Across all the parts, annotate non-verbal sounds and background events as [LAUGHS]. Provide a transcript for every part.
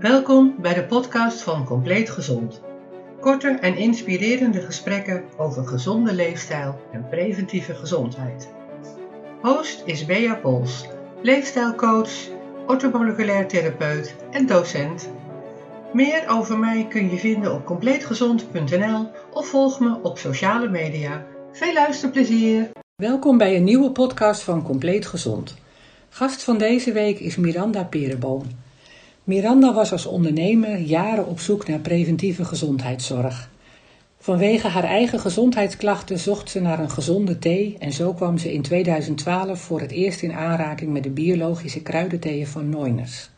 Welkom bij de podcast van Compleet Gezond. Korte en inspirerende gesprekken over gezonde leefstijl en preventieve gezondheid. Host is Bea Pols, leefstijlcoach, orthomoleculair therapeut en docent. Meer over mij kun je vinden op compleetgezond.nl of volg me op sociale media. Veel luisterplezier! Welkom bij een nieuwe podcast van Compleet Gezond. Gast van deze week is Miranda Perenboom. Miranda was als ondernemer jaren op zoek naar preventieve gezondheidszorg. Vanwege haar eigen gezondheidsklachten zocht ze naar een gezonde thee en zo kwam ze in 2012 voor het eerst in aanraking met de biologische kruidentheeën van Noiners.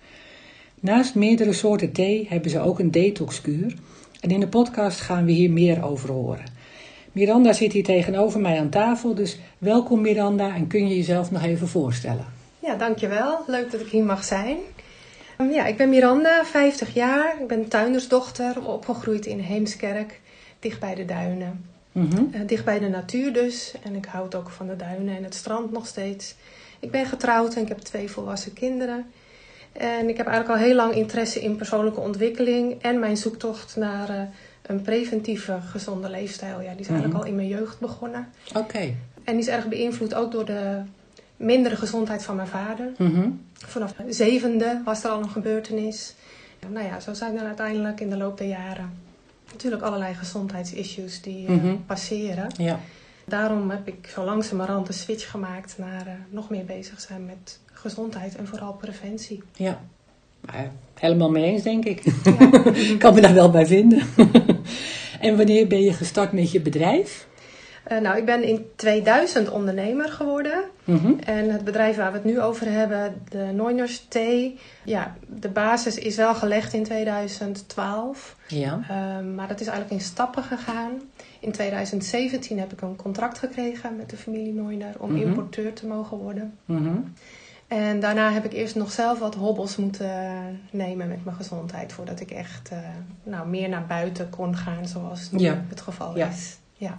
Naast meerdere soorten thee hebben ze ook een detoxkuur en in de podcast gaan we hier meer over horen. Miranda zit hier tegenover mij aan tafel, dus welkom Miranda en kun je jezelf nog even voorstellen? Ja, dankjewel. Leuk dat ik hier mag zijn. Um, Ja, ik ben Miranda, 50 jaar. Ik ben tuindersdochter, opgegroeid in Heemskerk, dicht bij de duinen. Mhm. Eh, dicht bij de natuur dus. En ik houd ook van de duinen en het strand nog steeds. Ik ben getrouwd en ik heb twee volwassen kinderen. En ik heb eigenlijk al heel lang interesse in persoonlijke ontwikkeling en mijn zoektocht naar eh, een preventieve, gezonde leefstijl. Ja, die is eigenlijk Mhm. al in mijn jeugd begonnen. Oké. En die is erg beïnvloed ook door de mindere gezondheid van mijn vader. Mhm. Vanaf de zevende was er al een gebeurtenis. Nou ja, zo zijn er uiteindelijk in de loop der jaren natuurlijk allerlei gezondheidsissues die eh, Mhm. passeren. Ja. Daarom heb ik zo langzamerhand een switch gemaakt naar eh, nog meer bezig zijn met gezondheid en vooral preventie. Ja. Ja, helemaal mee eens, denk ik. Ja. [LAUGHS] Ik kan me daar wel bij vinden. [LAUGHS] en wanneer ben je gestart met je bedrijf? Eh, nou, ik ben in 2000 ondernemer geworden. Mhm. En het bedrijf waar we het nu over hebben, de Noiners Thee. Ja, de basis is wel gelegd in 2012. Ja. Ehm, maar dat is eigenlijk in stappen gegaan. In 2017 heb ik een contract gekregen met de familie Neuner om Mhm. importeur te mogen worden. Mhm. En daarna heb ik eerst nog zelf wat hobbels moeten nemen met mijn gezondheid. Voordat ik echt eh, nou, meer naar buiten kon gaan zoals nu Ja. het geval Ja. is. Ja.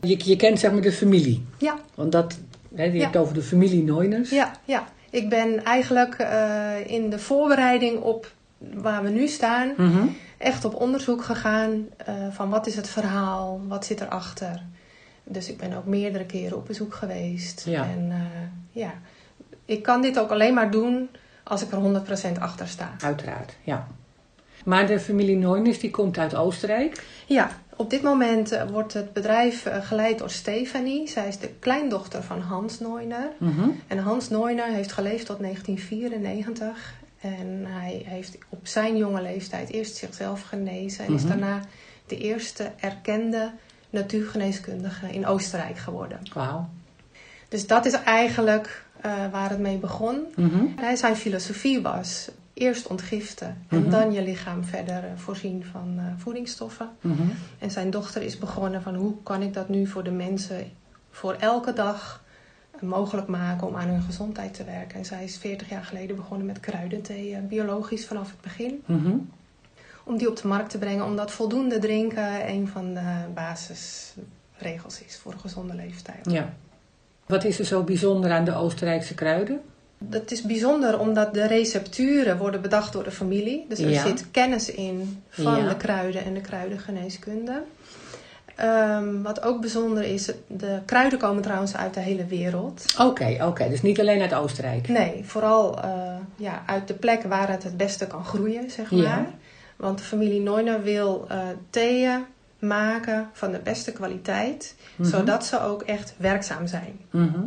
Je, je kent zeg maar de familie. Ja. Want dat, hè, je Ja. hebt over de familie Noiners. Ja, ja. Ik ben eigenlijk eh, in de voorbereiding op waar we nu staan Mhm. echt op onderzoek gegaan eh, van wat is het verhaal, wat zit erachter. Dus ik ben ook meerdere keren op bezoek geweest. Ja. En eh, ja, ik kan dit ook alleen maar doen als ik er 100% achter sta. Uiteraard, ja. Maar de familie Noiners die komt uit Oostenrijk. Ja, op dit moment eh, wordt het bedrijf eh, geleid door Stefanie. Zij is de kleindochter van Hans Neuner. Mhm. En Hans Neuner heeft geleefd tot 1994. En hij heeft op zijn jonge leeftijd eerst zichzelf genezen. En is Mhm. daarna de eerste erkende natuurgeneeskundige in Oostenrijk geworden. Wauw. Dus dat is eigenlijk eh, waar het mee begon. Hij, zijn filosofie was eerst ontgiften en Mhm. dan je lichaam verder eh, voorzien van eh, voedingsstoffen. Mhm. En zijn dochter is begonnen van hoe kan ik dat nu voor de mensen voor elke dag mogelijk maken om aan hun gezondheid te werken. En zij is 40 jaar geleden begonnen met kruidenthee, eh, biologisch vanaf het begin. Mhm. Om die op de markt te brengen, omdat voldoende drinken een van de basisregels is voor een gezonde leefstijl. Ja. Wat is er zo bijzonder aan de Oostenrijkse kruiden? Dat is bijzonder omdat de recepturen worden bedacht door de familie. Dus er Ja. zit kennis in van Ja. de kruiden en de kruidengeneeskunde. Ehm, wat ook bijzonder is, de kruiden komen trouwens uit de hele wereld. Oké, oké. Dus niet alleen uit Oostenrijk. Nee, vooral eh, ja, uit de plek waar het het beste kan groeien, zeg maar. Ja. Want de familie Neuner wil eh theeën maken van de beste kwaliteit, Mhm. zodat ze ook echt werkzaam zijn. Mhm.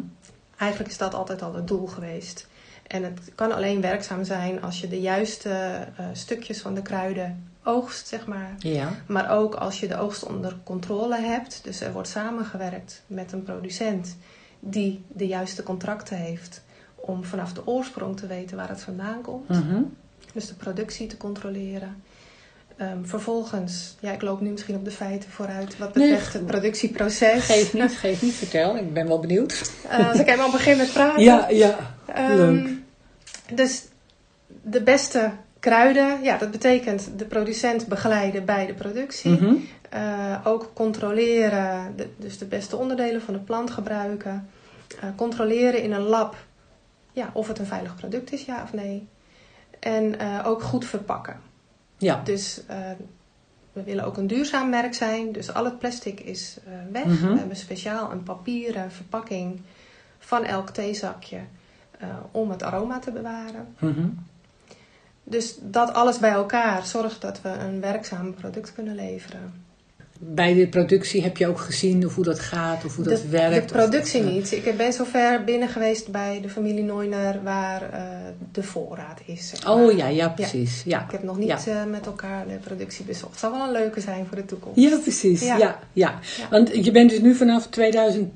Eigenlijk is dat altijd al het doel geweest. En het kan alleen werkzaam zijn als je de juiste eh, stukjes van de kruiden oogst, zeg maar. Ja. Maar ook als je de oogst onder controle hebt. Dus er wordt samengewerkt met een producent die de juiste contracten heeft. Om vanaf de oorsprong te weten waar het vandaan komt. Mhm. Dus de productie te controleren. Ehm, vervolgens, ja, ik loop nu misschien op de feiten vooruit wat Nee, betreft het productieproces. Geef niet, geef niet, vertel. Ik ben wel benieuwd. Eh, als ik helemaal begin met praten. Ja, ja. Ehm, leuk. Dus de beste kruiden, ja, dat betekent de producent begeleiden bij de productie. Mhm. Eh, ook controleren, de- dus de beste onderdelen van de plant gebruiken. Eh, controleren in een lab ja, of het een veilig product is, ja of nee. En ook goed verpakken. Ja. Dus eh, we willen ook een duurzaam merk zijn. Dus al het plastic is eh, weg. Mhm. We hebben speciaal een papieren verpakking van elk theezakje eh, om het aroma te bewaren. Mhm. Dus dat alles bij elkaar zorgt dat we een werkzaam product kunnen leveren. Bij de productie heb je ook gezien of hoe dat gaat of hoe dat werkt? de productie dat, niet. Ik ben zover binnen geweest bij de familie Neuner waar eh, de voorraad is. zeg maar. Oh ja, ja, precies. Ja, Ik heb nog niet eh, met elkaar de productie bezocht. Het zou wel een leuke zijn voor de toekomst. ja precies. Ja. Ja. Ja, ja. Ja. Want je bent dus nu vanaf 2000,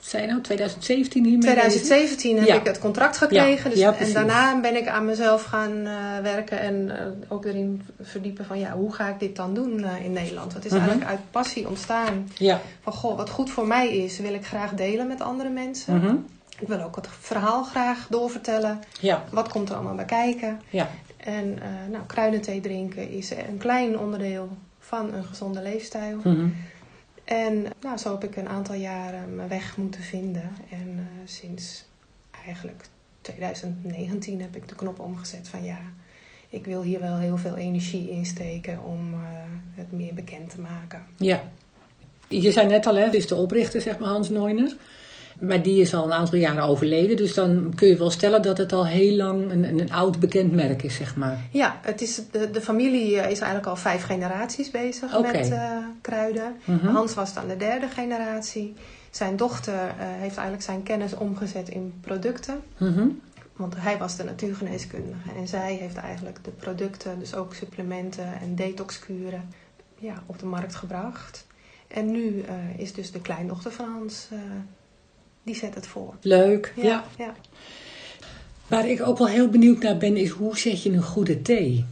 zei je nou, 2017 hiermee bezig? 2017 heb Ja. ik het contract gekregen. Ja, dus, ja, en daarna ben ik aan mezelf gaan eh, werken en eh, ook erin verdiepen van ja, hoe ga ik dit dan doen eh, in Nederland? Het is Mhm. eigenlijk uit passie ontstaan Ja. van goh, wat goed voor mij is, wil ik graag delen met andere mensen. Mhm. Ik wil ook het verhaal graag doorvertellen. Ja, Wat komt er allemaal bij kijken? ja. En nou, kruidenthee drinken is een klein onderdeel van een gezonde leefstijl. Mhm. En nou, zo heb ik een aantal jaren mijn weg moeten vinden. En eh, sinds eigenlijk 2019 heb ik de knop omgezet van ja, ik wil hier wel heel veel energie in steken om eh, het meer bekend te maken. Ja. Je zei net al, hè, is de oprichter, zeg maar, Hans Neuner. Maar die is al een aantal jaren overleden. Dus dan kun je wel stellen dat het al heel lang een, een, een oud bekend merk is, zeg maar. Ja, het is, de, de familie eh, is eigenlijk al vijf generaties bezig met eh, kruiden. Mhm. Hans was dan de derde generatie. Zijn dochter eh, heeft eigenlijk zijn kennis omgezet in producten. Mhm. Want hij was de natuurgeneeskundige en zij heeft eigenlijk de producten, dus ook supplementen en detoxkuren, ja, op de markt gebracht. En nu is dus de kleindochter van Hans, die zet het voor. Leuk. Ja. ja. Waar ik ook wel heel benieuwd naar ben, is hoe zet je een goede thee?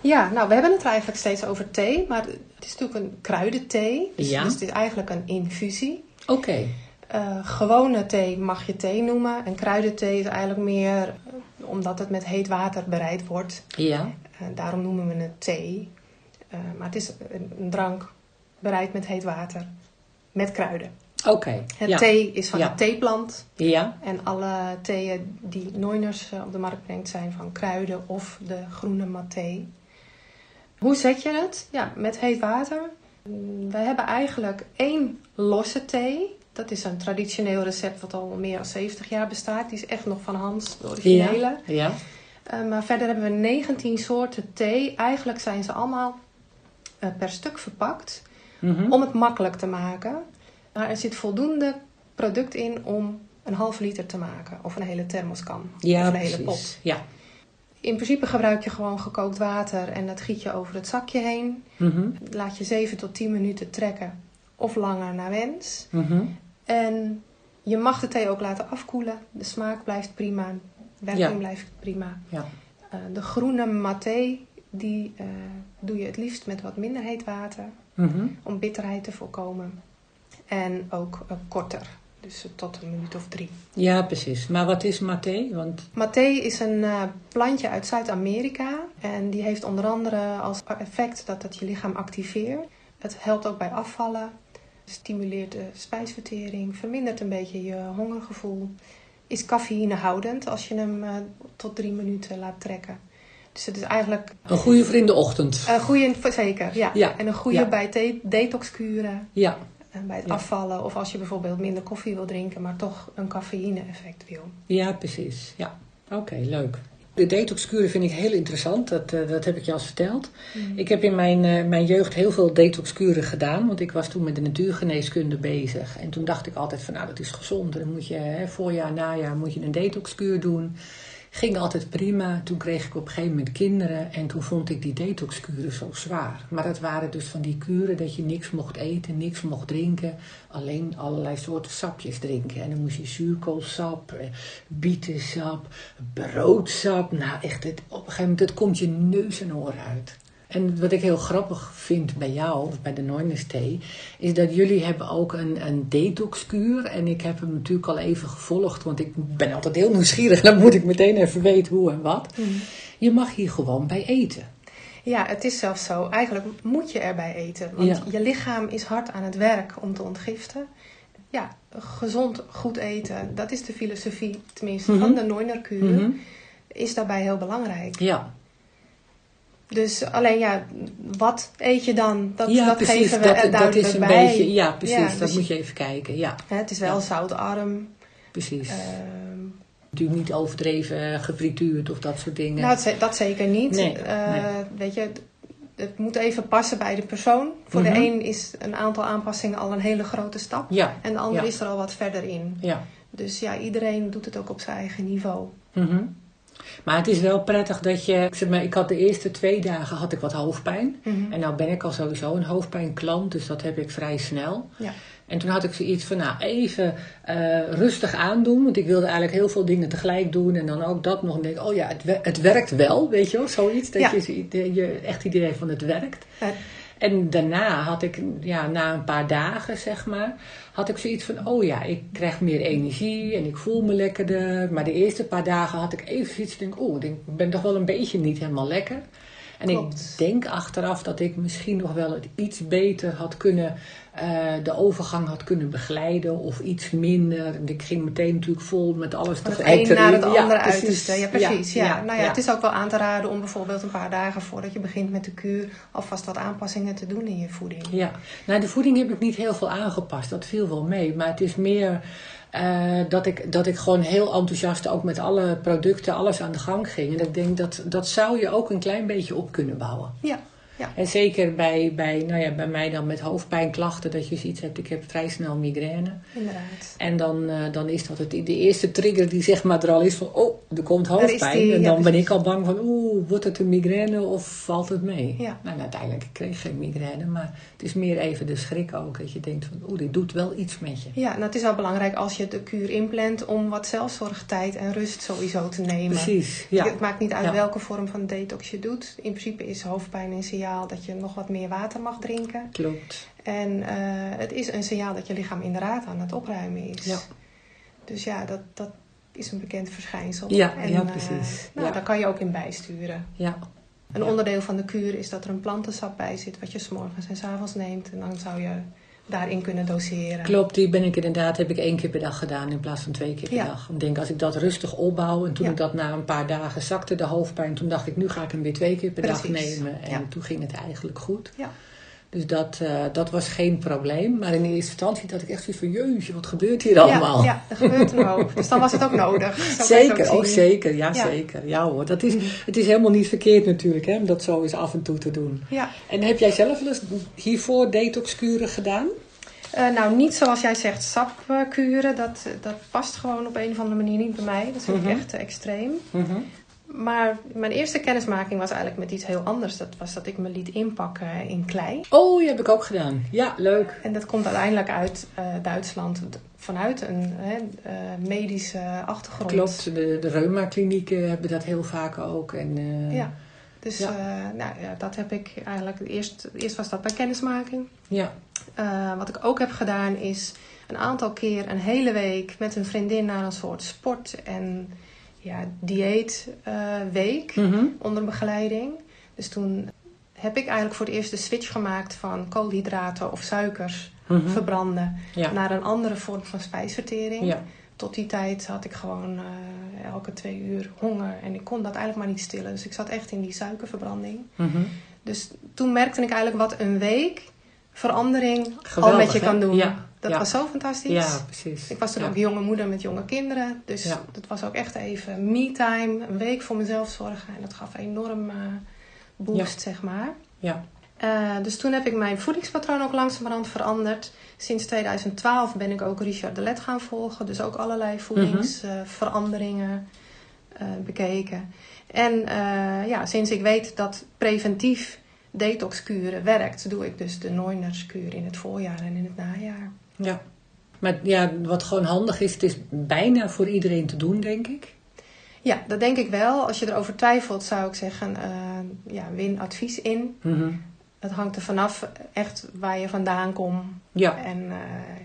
Ja, nou, we hebben het er eigenlijk steeds over thee, maar het is natuurlijk een kruidenthee. Dus, Ja. dus het is eigenlijk een infusie. Oké. Eh, gewone thee mag je thee noemen. En kruidenthee is eigenlijk meer eh, omdat het met heet water bereid wordt. Ja. Eh, daarom noemen we het thee. Maar het is een, een drank bereid met heet water. Met kruiden. Oké. Het Ja. thee is van Ja. de theeplant. Ja. En alle theeën die Noiners eh, op de markt brengt zijn van kruiden of de groene mathee. Hoe zet je het? Ja, met heet water. Mm, We hebben eigenlijk één losse thee. Dat is een traditioneel recept wat al meer dan 70 jaar bestaat. Die is echt nog van Hans, de originele. Ja. Ja. Eh, maar verder hebben we 19 soorten thee. Eigenlijk zijn ze allemaal eh, per stuk verpakt Mhm. om het makkelijk te maken. Maar er zit voldoende product in om een half liter te maken of een hele thermoskan ja, of een hele pot. Ja. In principe gebruik je gewoon gekookt water en dat giet je over het zakje heen. Mhm. Laat je 7 tot 10 minuten trekken of langer naar wens. Mhm. En je mag de thee ook laten afkoelen. De smaak blijft prima, de werking Ja. blijft prima. Ja. Eh, de groene maté, die eh, doe je het liefst met wat minder heet water. Mhm. Om bitterheid te voorkomen. En ook eh, korter. Dus eh, tot een minuut of drie. Ja, precies. Maar wat is maté? Want Maté is een eh, plantje uit Zuid-Amerika. En die heeft onder andere als effect dat het je lichaam activeert. Het helpt ook bij afvallen. Stimuleert de spijsvertering. Vermindert een beetje je hongergevoel. Is cafeïnehoudend als je hem tot drie minuten laat trekken. Dus het is eigenlijk een goede voor in de ochtend. een goede, zeker, ja. Ja, En een goede ja. bij de- detoxkuren. Ja. En bij het Ja. afvallen of als je bijvoorbeeld minder koffie wil drinken, maar toch een cafeïne-effect wil. Ja, precies. Ja. Oké, leuk. De detoxkuren vind ik heel interessant. Dat, eh, dat heb ik je al verteld. Ik heb in mijn, eh, mijn jeugd heel veel detoxkuren gedaan. Want ik was toen met de natuurgeneeskunde bezig. En toen dacht ik altijd van nou dat is gezond. Dan moet je hè, voorjaar, najaar moet je een detoxkuur doen. Ging altijd prima. Toen kreeg ik op een gegeven moment kinderen. En toen vond ik die detoxkuren zo zwaar. Maar dat waren dus van die kuren dat je niks mocht eten, niks mocht drinken. Alleen allerlei soorten sapjes drinken. En dan moest je zuurkoolsap, eh, bietensap, broodsap. Nou echt, het, op een gegeven moment komt je neus en oor uit. En wat ik heel grappig vind bij jou, of bij de Noines Thee, is dat jullie hebben ook een, een detoxkuur. En ik heb hem natuurlijk al even gevolgd, want ik ben altijd heel nieuwsgierig. [LAUGHS] Dan moet ik meteen even weten hoe en wat. Je mag hier gewoon bij eten. Ja, het is zelfs zo. Eigenlijk moet je erbij eten. Want Ja. je lichaam is hard aan het werk om te ontgiften. Ja, gezond, goed eten, dat is de filosofie, tenminste, Mhm. van de Neunerkuur. Mhm. is daarbij heel belangrijk. Ja, Dus alleen ja, wat eet je dan? Dat, ja dat precies. geven we dat, is een bij. beetje, ja, precies. Ja, dat dus moet je even kijken. Ja, Hè, het is wel Ja. zoutarm. precies. ehm, Natuurlijk niet overdreven gefrituurd of dat soort dingen. nou, dat, dat zeker niet. Nee, Eh, nee. Weet je, het- moet even passen bij de persoon. Voor Mhm. de een is een aantal aanpassingen al een hele grote stap. ja, En de ander is er al wat verder in. ja. Dus ja, iedereen doet het ook op zijn eigen niveau. Mhm. Maar het is wel prettig dat je... Ik, zeg maar, ik had de eerste twee dagen had ik wat hoofdpijn. Mhm. En nou ben ik al sowieso een hoofdpijnklant, dus dat heb ik vrij snel. Ja. En toen had ik zoiets van, nou even eh, rustig aandoen. Want ik wilde eigenlijk heel veel dingen tegelijk doen. En dan ook dat nog. En denk, oh ja, het, het werkt wel, weet je wel. Zoiets, dat Ja. je, je echt idee van het werkt. Ja. En daarna had ik, ja, na een paar dagen zeg maar, had ik zoiets van, oh ja, ik krijg meer energie en ik voel me lekkerder. Maar de eerste paar dagen had ik even zoiets, denk, oh, ik ben toch wel een beetje niet helemaal lekker. En Klopt. ik denk achteraf dat ik misschien nog wel het iets beter had kunnen, eh, de overgang had kunnen begeleiden of iets minder. Ik ging meteen natuurlijk vol met alles Van het een naar het. Ja, andere precies. uiterste. Ja, precies. Ja, Nou ja, ja. Het is ook wel aan te raden om bijvoorbeeld een paar dagen voordat je begint met de kuur alvast wat aanpassingen te doen in je voeding. Ja, nou de voeding heb ik niet heel veel aangepast. Dat viel wel mee. Maar het is meer eh, dat, ik, dat ik gewoon heel enthousiast ook met alle producten, alles aan de gang ging. En ik denk dat dat zou je ook een klein beetje op kunnen bouwen. Ja, En zeker bij, bij, nou ja, bij mij dan met hoofdpijnklachten, dat je zoiets hebt. Ik heb vrij snel migraine. inderdaad. En dan, eh, dan is dat het, de eerste trigger die zeg maar er al is van, oh, er komt hoofdpijn. die, en ja, dan ben ik al bang van, oeh, wordt het een migraine of valt het mee? Ja. Nou, uiteindelijk ik kreeg ik geen migraine, maar het is meer even de schrik ook. Dat je denkt van, oeh, dit doet wel iets met je. Ja, nou het is wel belangrijk als je de kuur inplant om wat zelfzorgtijd en rust sowieso te nemen. Precies, ja. Het maakt niet uit Ja. welke vorm van detox je doet. In principe is hoofdpijn een signaal dat je nog wat meer water mag drinken. Klopt. En eh, het is een signaal dat je lichaam inderdaad aan het opruimen is. Ja. Dus ja, dat, dat is een bekend verschijnsel. Ja, en, ja, eh, precies. nou, Ja. daar kan je ook in bijsturen. Ja, Een Ja. onderdeel van de kuur is dat er een plantensap bij zit, wat je s'morgens en s'avonds neemt. En dan zou je daarin kunnen doseren. klopt. Die ben ik inderdaad, heb ik één keer per dag gedaan in plaats van twee keer per Ja. dag. Ik denk, als ik dat rustig opbouw en toen Ja. ik dat na een paar dagen zakte, de hoofdpijn, toen dacht ik, nu ga ik hem weer twee keer per dag nemen. En Ja. toen ging het eigenlijk goed. Ja. Dus dat, eh, dat was geen probleem. Maar in eerste instantie had ik echt zoiets van, jeetje, wat gebeurt hier allemaal? Ja, ja, er gebeurt een hoop. Dus dan was het ook nodig. Zeker, ook zien. zeker. Ja, Ja. zeker. Ja hoor, dat is, het is helemaal niet verkeerd natuurlijk, hè, om dat zo eens af en toe te doen. Ja. En heb jij zelf wel eens hiervoor detoxkuren gedaan? Eh, nou, niet zoals jij zegt, sapkuren. Dat, dat past gewoon op een of andere manier niet bij mij. Dat vind Mhm. ik echt te extreem. Maar mijn eerste kennismaking was eigenlijk met iets heel anders. Dat was dat ik me liet inpakken in klei. Oh, die heb ik ook gedaan. Ja, leuk. En dat komt uiteindelijk uit eh, Duitsland vanuit een hè, eh, medische achtergrond. Klopt, de, de reuma-klinieken hebben dat heel vaak ook. En, eh, Ja. Dus Ja. nou, ja, dat heb ik eigenlijk... Eerst, eerst was dat bij kennismaking. ja. Wat ik ook heb gedaan is een aantal keer een hele week met een vriendin naar een soort sport- en ja, dieetweek Mhm. onder begeleiding. Dus toen heb ik eigenlijk voor het eerst de switch gemaakt van koolhydraten of suikers Mhm. verbranden Ja. naar een andere vorm van spijsvertering. Ja. Tot die tijd had ik gewoon eh, elke twee uur honger en ik kon dat eigenlijk maar niet stillen. Dus ik zat echt in die suikerverbranding. Mhm. Dus toen merkte ik eigenlijk wat een week verandering al met je hè? kan doen. Ja, Dat ja. was zo fantastisch. ja, precies. Ik was toen Ja. ook jonge moeder met jonge kinderen. Dus dat was ook echt even me-time. Een week voor mezelf zorgen. En dat gaf enorm eh, boost, zeg maar. Ja. Eh, dus toen heb ik mijn voedingspatroon ook langzamerhand veranderd. Sinds 2012 ben ik ook Richard de Let gaan volgen. Dus ook allerlei voedingsveranderingen eh, bekeken. En ja, sinds ik weet dat preventief detoxkuren werkt, doe ik dus de Neunerskuur in het voorjaar en in het najaar. ja. Maar ja, wat gewoon handig is, het is bijna voor iedereen te doen, denk ik. Ja, dat denk ik wel. Als je erover twijfelt, zou ik zeggen, eh, ja, win advies in. Mhm. Het hangt er vanaf echt waar je vandaan komt. Ja, En eh,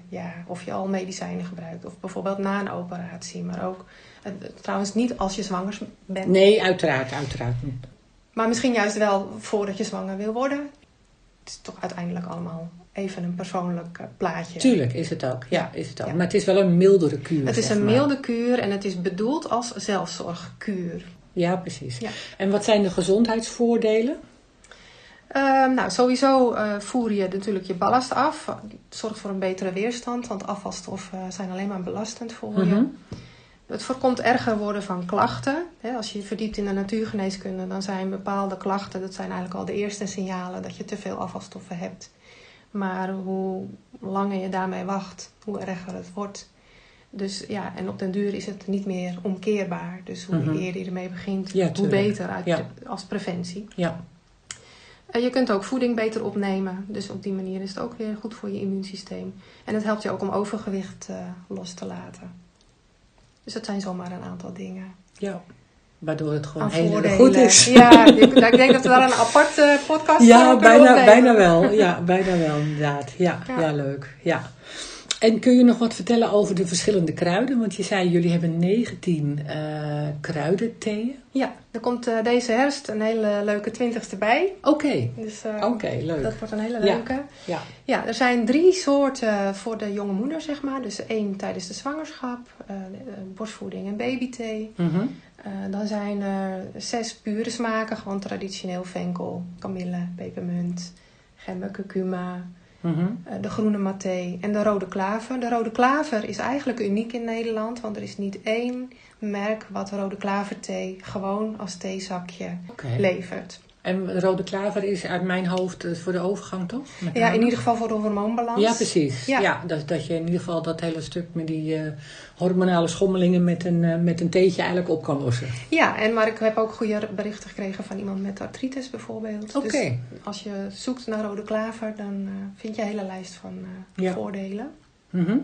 ja, of je al medicijnen gebruikt. Of bijvoorbeeld na een operatie. Maar ook, eh, trouwens niet als je zwanger bent. nee, uiteraard, uiteraard. Maar misschien juist wel voordat je zwanger wil worden. Het is toch uiteindelijk allemaal even een persoonlijk eh, plaatje. Tuurlijk is het ook. Ja, is het ook. Ja. Maar het is wel een mildere kuur. Het is een maar. milde kuur en het is bedoeld als zelfzorgkuur. Ja, precies. Ja. En wat zijn de gezondheidsvoordelen? Ehm, nou, sowieso eh, voer je natuurlijk je ballast af. Zorgt voor een betere weerstand, want afvalstoffen zijn alleen maar belastend voor Mhm. je. Het voorkomt erger worden van klachten. Als je je verdiept in de natuurgeneeskunde, dan zijn bepaalde klachten, dat zijn eigenlijk al de eerste signalen dat je te veel afvalstoffen hebt. Maar hoe langer je daarmee wacht, hoe erger het wordt. Dus ja, en op den duur is het niet meer omkeerbaar. Dus hoe Mhm. eerder je ermee begint, Ja, hoe beter uit, Ja. als preventie. Ja. Je kunt ook voeding beter opnemen. Dus op die manier is het ook weer goed voor je immuunsysteem. En het helpt je ook om overgewicht eh, los te laten. Dus dat zijn zomaar een aantal dingen. ja. Waardoor het gewoon heel erg goed is. Ja, [LAUGHS] ik denk dat we daar een aparte podcast Ja, bijna, opnemen. bijna wel. Ja, bijna wel inderdaad. Ja, ja. Ja. leuk. Ja. En kun je nog wat vertellen over de verschillende kruiden? Want je zei, jullie hebben 19 eh kruidentheeën. Ja, er komt eh, deze herfst een hele leuke twintigste bij. Oké, Dus eh, oké, leuk. dat wordt een hele leuke. Ja. Ja, er zijn drie soorten voor de jonge moeder, zeg maar. Dus één tijdens de zwangerschap, borstvoeding en babythee. Mhm. Dan zijn er zes pure smaken, gewoon traditioneel venkel, kamille, pepermunt, gember, curcuma, Mhm. eh, de groene maté en de rode klaver. De rode klaver is eigenlijk uniek in Nederland, want er is niet één merk wat rode klaverthee gewoon als theezakje levert. En rode klaver is uit mijn hoofd eh, voor de overgang, toch? Met Ja, in ieder geval voor de hormoonbalans. Ja, precies. Ja. Ja. dat, dat je in ieder geval dat hele stuk met die eh, hormonale schommelingen met een, eh, met een theetje eigenlijk op kan lossen. Ja, en maar ik heb ook goede berichten gekregen van iemand met artritis bijvoorbeeld. Oké. Dus als je zoekt naar rode klaver, dan vind je een hele lijst van Ja. voordelen. Mhm.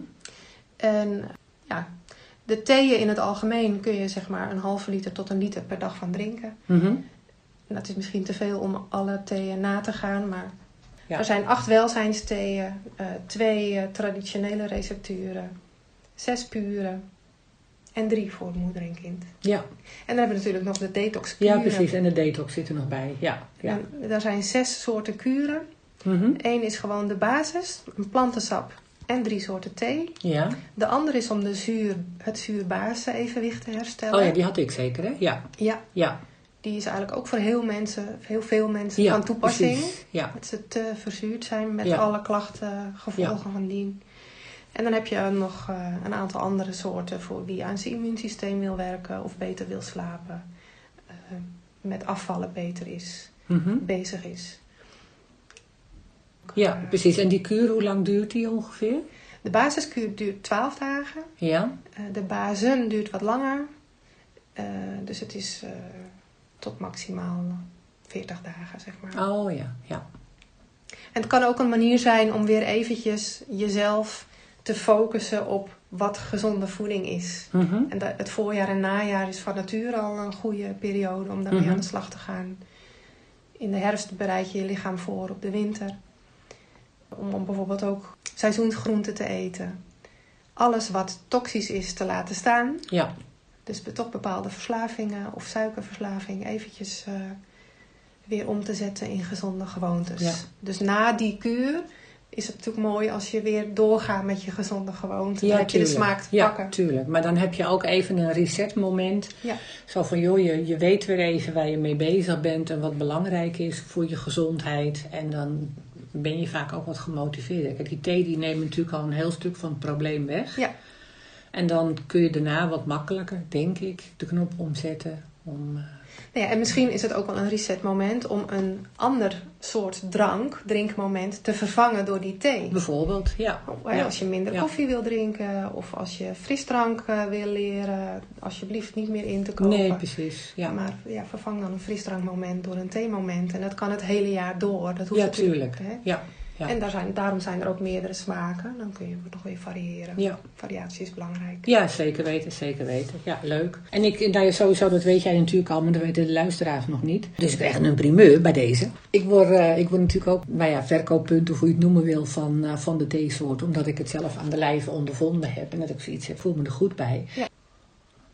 En ja, de theeën in het algemeen kun je zeg maar een halve liter tot een liter per dag van drinken. Mhm. Dat is misschien te veel om alle theeën na te gaan, maar Ja. er zijn acht welzijnstheeën, eh, twee eh, traditionele recepturen, zes pure en drie voor moeder en kind. Ja. En dan hebben we natuurlijk nog de detox ja, precies. En de detox zit er nog bij. Ja. ja. En er zijn zes soorten kuren. Mhm. Eén is gewoon de basis, een plantensap en drie soorten thee. ja. De andere is om de zuur, het zuur-base-evenwicht te herstellen. Oh ja, die had ik zeker, hè? Ja. Ja, Ja. Die is eigenlijk ook voor heel, mensen, heel veel mensen ja van toepassing. precies. Ja. Dat ze te verzuurd zijn met Ja. alle klachten, gevolgen van dien. En dan heb je nog eh, een aantal andere soorten voor wie aan zijn immuunsysteem wil werken of beter wil slapen. eh, met afvallen beter is, Mhm. bezig is. Ja, precies. En die kuur, hoe lang duurt die ongeveer? De basiskuur duurt 12 dagen. Ja. Eh, de bazen duurt wat langer. Dus het is tot maximaal 40 dagen, zeg maar. Oh ja, ja. En het kan ook een manier zijn om weer eventjes jezelf te focussen op wat gezonde voeding is. Mhm. En dat- het voorjaar en najaar is van nature al een goede periode om daarmee Mhm. aan de slag te gaan. In de herfst bereid je je lichaam voor op de winter. Om, om bijvoorbeeld ook seizoensgroenten te eten. Alles wat toxisch is te laten staan. Ja. Dus toch bepaalde verslavingen of suikerverslaving eventjes eh, weer om te zetten in gezonde gewoontes. Ja. Dus na die kuur is het natuurlijk mooi als je weer doorgaat met je gezonde gewoonten. Ja, dan heb je de smaak te ja, pakken. tuurlijk. Maar dan heb je ook even een resetmoment. Ja. Zo van, joh, je, je weet weer even waar je mee bezig bent en wat belangrijk is voor je gezondheid. En dan ben je vaak ook wat gemotiveerd. Kijk, die thee die neemt natuurlijk al een heel stuk van het probleem weg. Ja. En dan kun je daarna wat makkelijker, denk ik, de knop omzetten. Om, eh, Nou ja, en misschien is het ook wel een resetmoment om een ander soort drank, drinkmoment, te vervangen door die thee. bijvoorbeeld, ja. Ja. Als je minder Ja. koffie wil drinken of als je frisdrank eh, wil leren, alsjeblieft niet meer in te kopen. Nee, precies. Ja, Maar ja, vervang dan een frisdrankmoment door een theemoment. En dat kan het hele jaar door. Dat hoeft ja natuurlijk, hè. Ja, ja. En daar zijn, daarom zijn er ook meerdere smaken. Dan kun je nog weer variëren. ja. Variatie is belangrijk. Ja, zeker weten, zeker weten. Ja, leuk. En ik, nou ja, sowieso, dat weet jij natuurlijk al, maar dat weten de luisteraars nog niet. Dus ik krijg een primeur bij deze. Ik word, eh, ik word natuurlijk ook, nou ja, verkooppunt of hoe je het noemen wil van, eh, van de theesoort. Omdat ik het zelf aan de lijve ondervonden heb en dat ik zoiets heb, voel me er goed bij. Ja.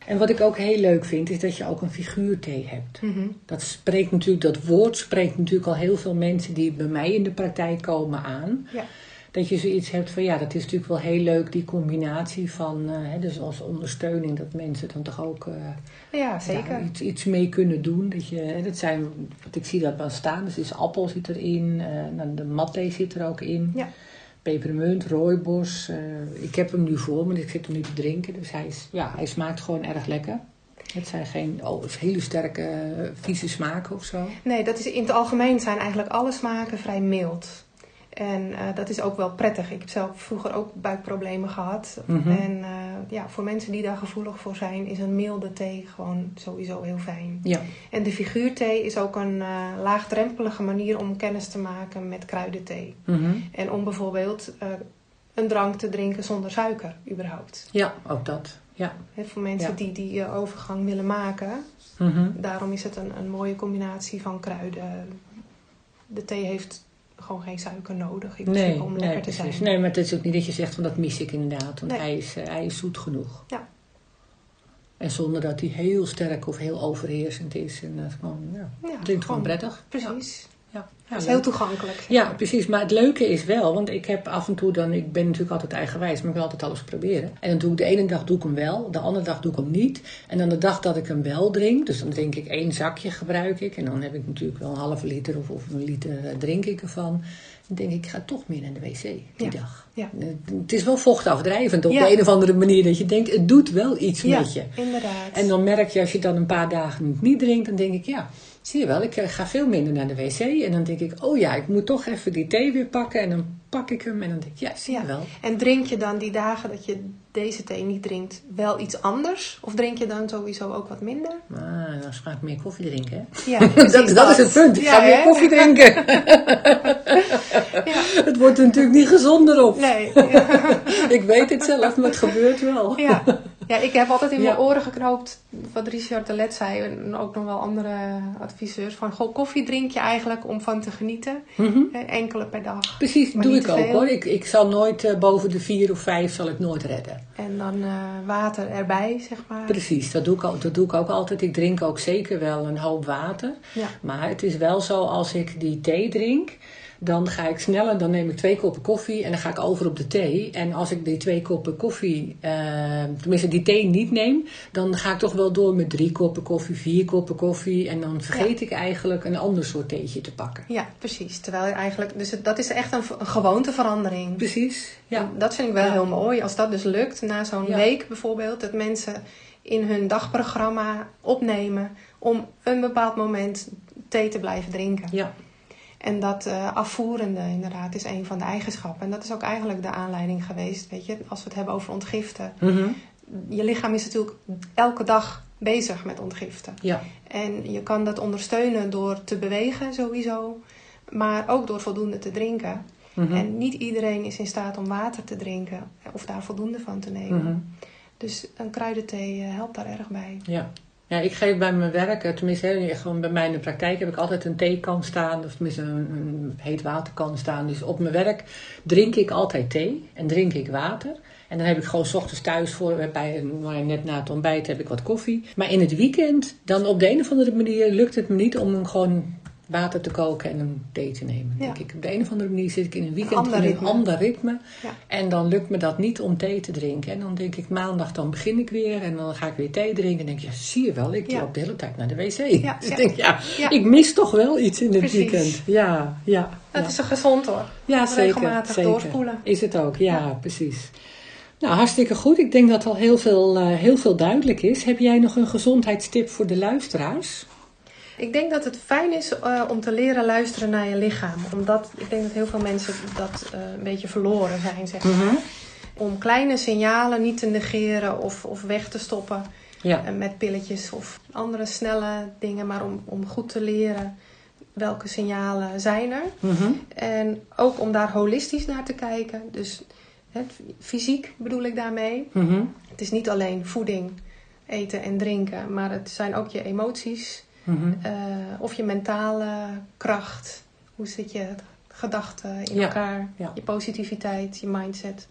En wat ik ook heel leuk vind, is dat je ook een figuurthee hebt. Mhm. Dat spreekt natuurlijk, dat woord spreekt natuurlijk al heel veel mensen die bij mij in de praktijk komen aan. Ja. dat je zoiets hebt van ja, dat is natuurlijk wel heel leuk, die combinatie van, eh, hè, dus als ondersteuning, dat mensen dan toch ook eh, Ja, zeker. iets, iets mee kunnen doen. Dat, je, hè, dat zijn, wat ik zie dat wel staan, dus is appel zit erin, dan de matte zit er ook in. Ja. Pepermunt, rooibos. eh, ik heb hem nu voor dus ik zit hem nu te drinken. Dus hij, is, ja, hij smaakt gewoon erg lekker. Het zijn geen oh, hele sterke eh, vieze smaken of zo. Nee, dat is in het algemeen zijn eigenlijk alle smaken vrij mild. En eh, dat is ook wel prettig. Ik heb zelf vroeger ook buikproblemen gehad. Mhm. En eh, ja, voor mensen die daar gevoelig voor zijn, is een milde thee gewoon sowieso heel fijn. Ja, En de figuurthee is ook een eh, laagdrempelige manier om kennis te maken met kruidenthee. Mhm. En om bijvoorbeeld een drank te drinken zonder suiker, überhaupt. ja ook dat. Ja. Voor mensen Ja. die die overgang willen maken, Mhm. daarom is het een, een mooie combinatie van kruiden. De thee heeft gewoon geen suiker nodig principe Nee, om nee, lekker te precies. zijn. Nee, maar het is ook niet dat je zegt van dat mis ik inderdaad. Want Nee. hij, is, eh, hij is zoet genoeg. Ja. En zonder dat hij heel sterk of heel overheersend is. En dat gewoon, ja, Ja, klinkt gewoon prettig. Precies. Ja, het is heel toegankelijk. Ja, precies. Maar het leuke is wel, want ik heb af en toe dan, ik ben natuurlijk altijd eigenwijs, maar ik wil altijd alles proberen. En dan doe ik de ene dag doe ik hem wel, de andere dag doe ik hem niet. En dan de dag dat ik hem wel drink, dus dan drink ik één zakje gebruik ik. En dan heb ik natuurlijk wel een halve liter of, of een liter eh, drink ik ervan. Dan denk ik, ik ga toch meer naar de wc die Ja. dag. Ja. Eh, Het is wel vochtafdrijvend op Ja. de een of andere manier dat je denkt, het doet wel iets met je. inderdaad. En dan merk je als je dan een paar dagen niet drinkt, dan denk ik, ja, zie je wel, ik eh, ga veel minder naar de wc. En dan denk ik, oh ja, ik moet toch even die thee weer pakken. En dan pak ik hem en dan denk ik, ja, zie je Ja. wel. En drink je dan die dagen dat je deze thee niet drinkt wel iets anders? Of drink je dan sowieso ook wat minder? Dan ga ik meer koffie drinken, hè? Ja, [LAUGHS] dat, dat is het punt. Ik Ja, ga meer koffie drinken. [LAUGHS] [LAUGHS] Ja, het wordt er natuurlijk niet gezonder op. nee. Ik weet het zelf, maar het gebeurt wel. Ja. Ja, ik heb altijd in mijn Ja. oren geknoopt wat Richard de Let zei. En ook nog wel andere adviseurs. Van, goh, koffie drink je eigenlijk om van te genieten. Hè, Enkele per dag. Precies, doe ik ook hoor. Ik, ik zal nooit eh, boven de vier of vijf zal ik nooit redden. En dan eh, water erbij, zeg maar. Precies, dat doe, ik, al- dat doe ik ook altijd. Ik drink ook zeker wel een hoop water. Ja. Maar het is wel zo, als ik die thee drink, dan ga ik sneller, dan neem ik twee koppen koffie en dan ga ik over op de thee. En als ik die twee koppen koffie, eh, tenminste die thee niet neem, dan ga ik toch wel door met drie koppen koffie, vier koppen koffie. En dan vergeet ik eigenlijk een ander soort theetje te pakken. Ja, precies. Terwijl je eigenlijk, dus dat is echt een, gewoonteverandering. Precies, ja. En dat vind ik wel Ja. heel mooi. Als dat dus lukt, na zo'n Ja. week bijvoorbeeld, dat mensen in hun dagprogramma opnemen om een bepaald moment thee te blijven drinken. Ja, En dat eh, afvoerende inderdaad is een van de eigenschappen. En dat is ook eigenlijk de aanleiding geweest, weet je, als we het hebben over ontgiften. Mhm. Je lichaam is natuurlijk elke dag bezig met ontgiften. ja. En je kan dat ondersteunen door te bewegen sowieso, maar ook door voldoende te drinken. Mhm. En niet iedereen is in staat om water te drinken of daar voldoende van te nemen. Mhm. Dus een kruidenthee eh, helpt daar erg bij. Ja. Ja, ik geef bij mijn werk, eh, tenminste gewoon bij mij in de praktijk heb ik altijd een theekan staan, of tenminste een, een heet waterkan staan. Dus op mijn werk drink ik altijd thee en drink ik water. En dan heb ik gewoon 's ochtends thuis voor, bij, nou ja, net na het ontbijt heb ik wat koffie. Maar in het weekend, dan op de een of andere manier lukt het me niet om gewoon water te koken en een thee te nemen. Ja. Denk ik. Op de een of andere manier zit ik in een weekend in een ander ritme. Ja. En dan lukt me dat niet om thee te drinken. En dan denk ik maandag, dan begin ik weer. En dan ga ik weer thee drinken. En denk je, ja, zie je wel, ik loop de hele tijd naar de wc. Dus [LAUGHS] ik denk, ja, ik mis toch wel iets in het weekend. Ja, ja. Dat is een gezond hoor. ja zeker, regelmatig zeker. doorspoelen. Is het ook, ja, precies. Nou, hartstikke goed. Ik denk dat al heel veel, eh, heel veel duidelijk is. Heb jij nog een gezondheidstip voor de luisteraars? Ik denk dat het fijn is eh, om te leren luisteren naar je lichaam. Omdat ik denk dat heel veel mensen dat eh, een beetje verloren zijn, zeg maar. Om kleine signalen niet te negeren of, of weg te stoppen Ja, eh, met pilletjes of andere snelle dingen. Maar om, om goed te leren welke signalen zijn er. Mhm. En ook om daar holistisch naar te kijken. Dus fysiek bedoel ik daarmee. Mhm. Het is niet alleen voeding, eten en drinken. Maar het zijn ook je emoties. Mhm. eh, of je mentale kracht. Hoe zit je gedachten in Ja, elkaar? ja. Je positiviteit, je mindset.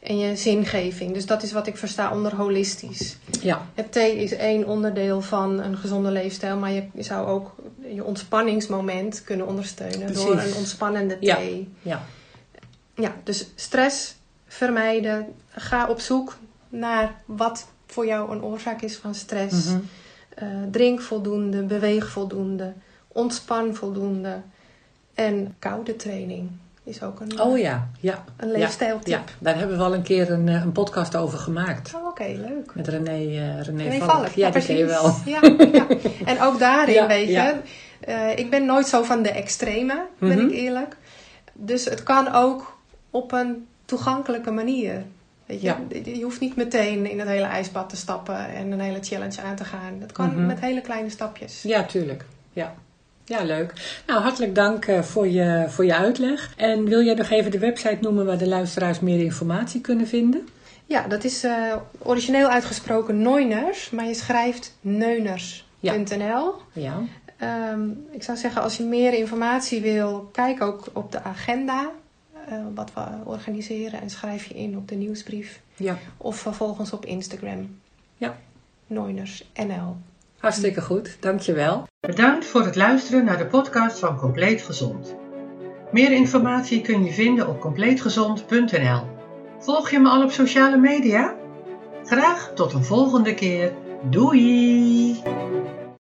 En je zingeving. Dus dat is wat ik versta onder holistisch. ja, Het thee is één onderdeel van een gezonde leefstijl. Maar je zou ook je ontspanningsmoment kunnen ondersteunen. Door een ontspannende Ja. thee. ja. Ja, dus stress vermijden. Ga op zoek naar wat voor jou een oorzaak is van stress. Mhm. Eh, drink voldoende, beweeg voldoende, ontspan voldoende. En koude training is ook een, Oh ja, ja. een leefstijltip. ja, daar hebben we al een keer een, eh, een podcast over gemaakt. Oh, Oké, leuk. Met René, eh René, Nee, Valk. valk. Ja, die ken je wel. Ja, ja. En ook daarin, [LAUGHS] weet je, eh, ik ben nooit zo van de extreme, ben Mhm. ik eerlijk. Dus het kan ook op een toegankelijke manier. Weet je? Ja. je hoeft niet meteen in het hele ijsbad te stappen en een hele challenge aan te gaan. Dat kan Mhm. met hele kleine stapjes. Ja, tuurlijk. Ja. Ja, leuk. Nou, hartelijk dank eh, voor, je, voor je uitleg. En wil jij nog even de website noemen waar de luisteraars meer informatie kunnen vinden? Ja, dat is eh, origineel uitgesproken Neuners, maar je schrijft neuners.nl. Ja. Ehm, ik zou zeggen, als je meer informatie wil, kijk ook op de agenda. Eh, wat we organiseren en schrijf je in op de nieuwsbrief. Ja. Of vervolgens op Instagram. Ja. NoinersNL. Hartstikke goed. Dankjewel. Bedankt voor het luisteren naar de podcast van Compleet Gezond. Meer informatie kun je vinden op compleetgezond.nl. Volg je me al op sociale media? Graag tot een volgende keer. Doei!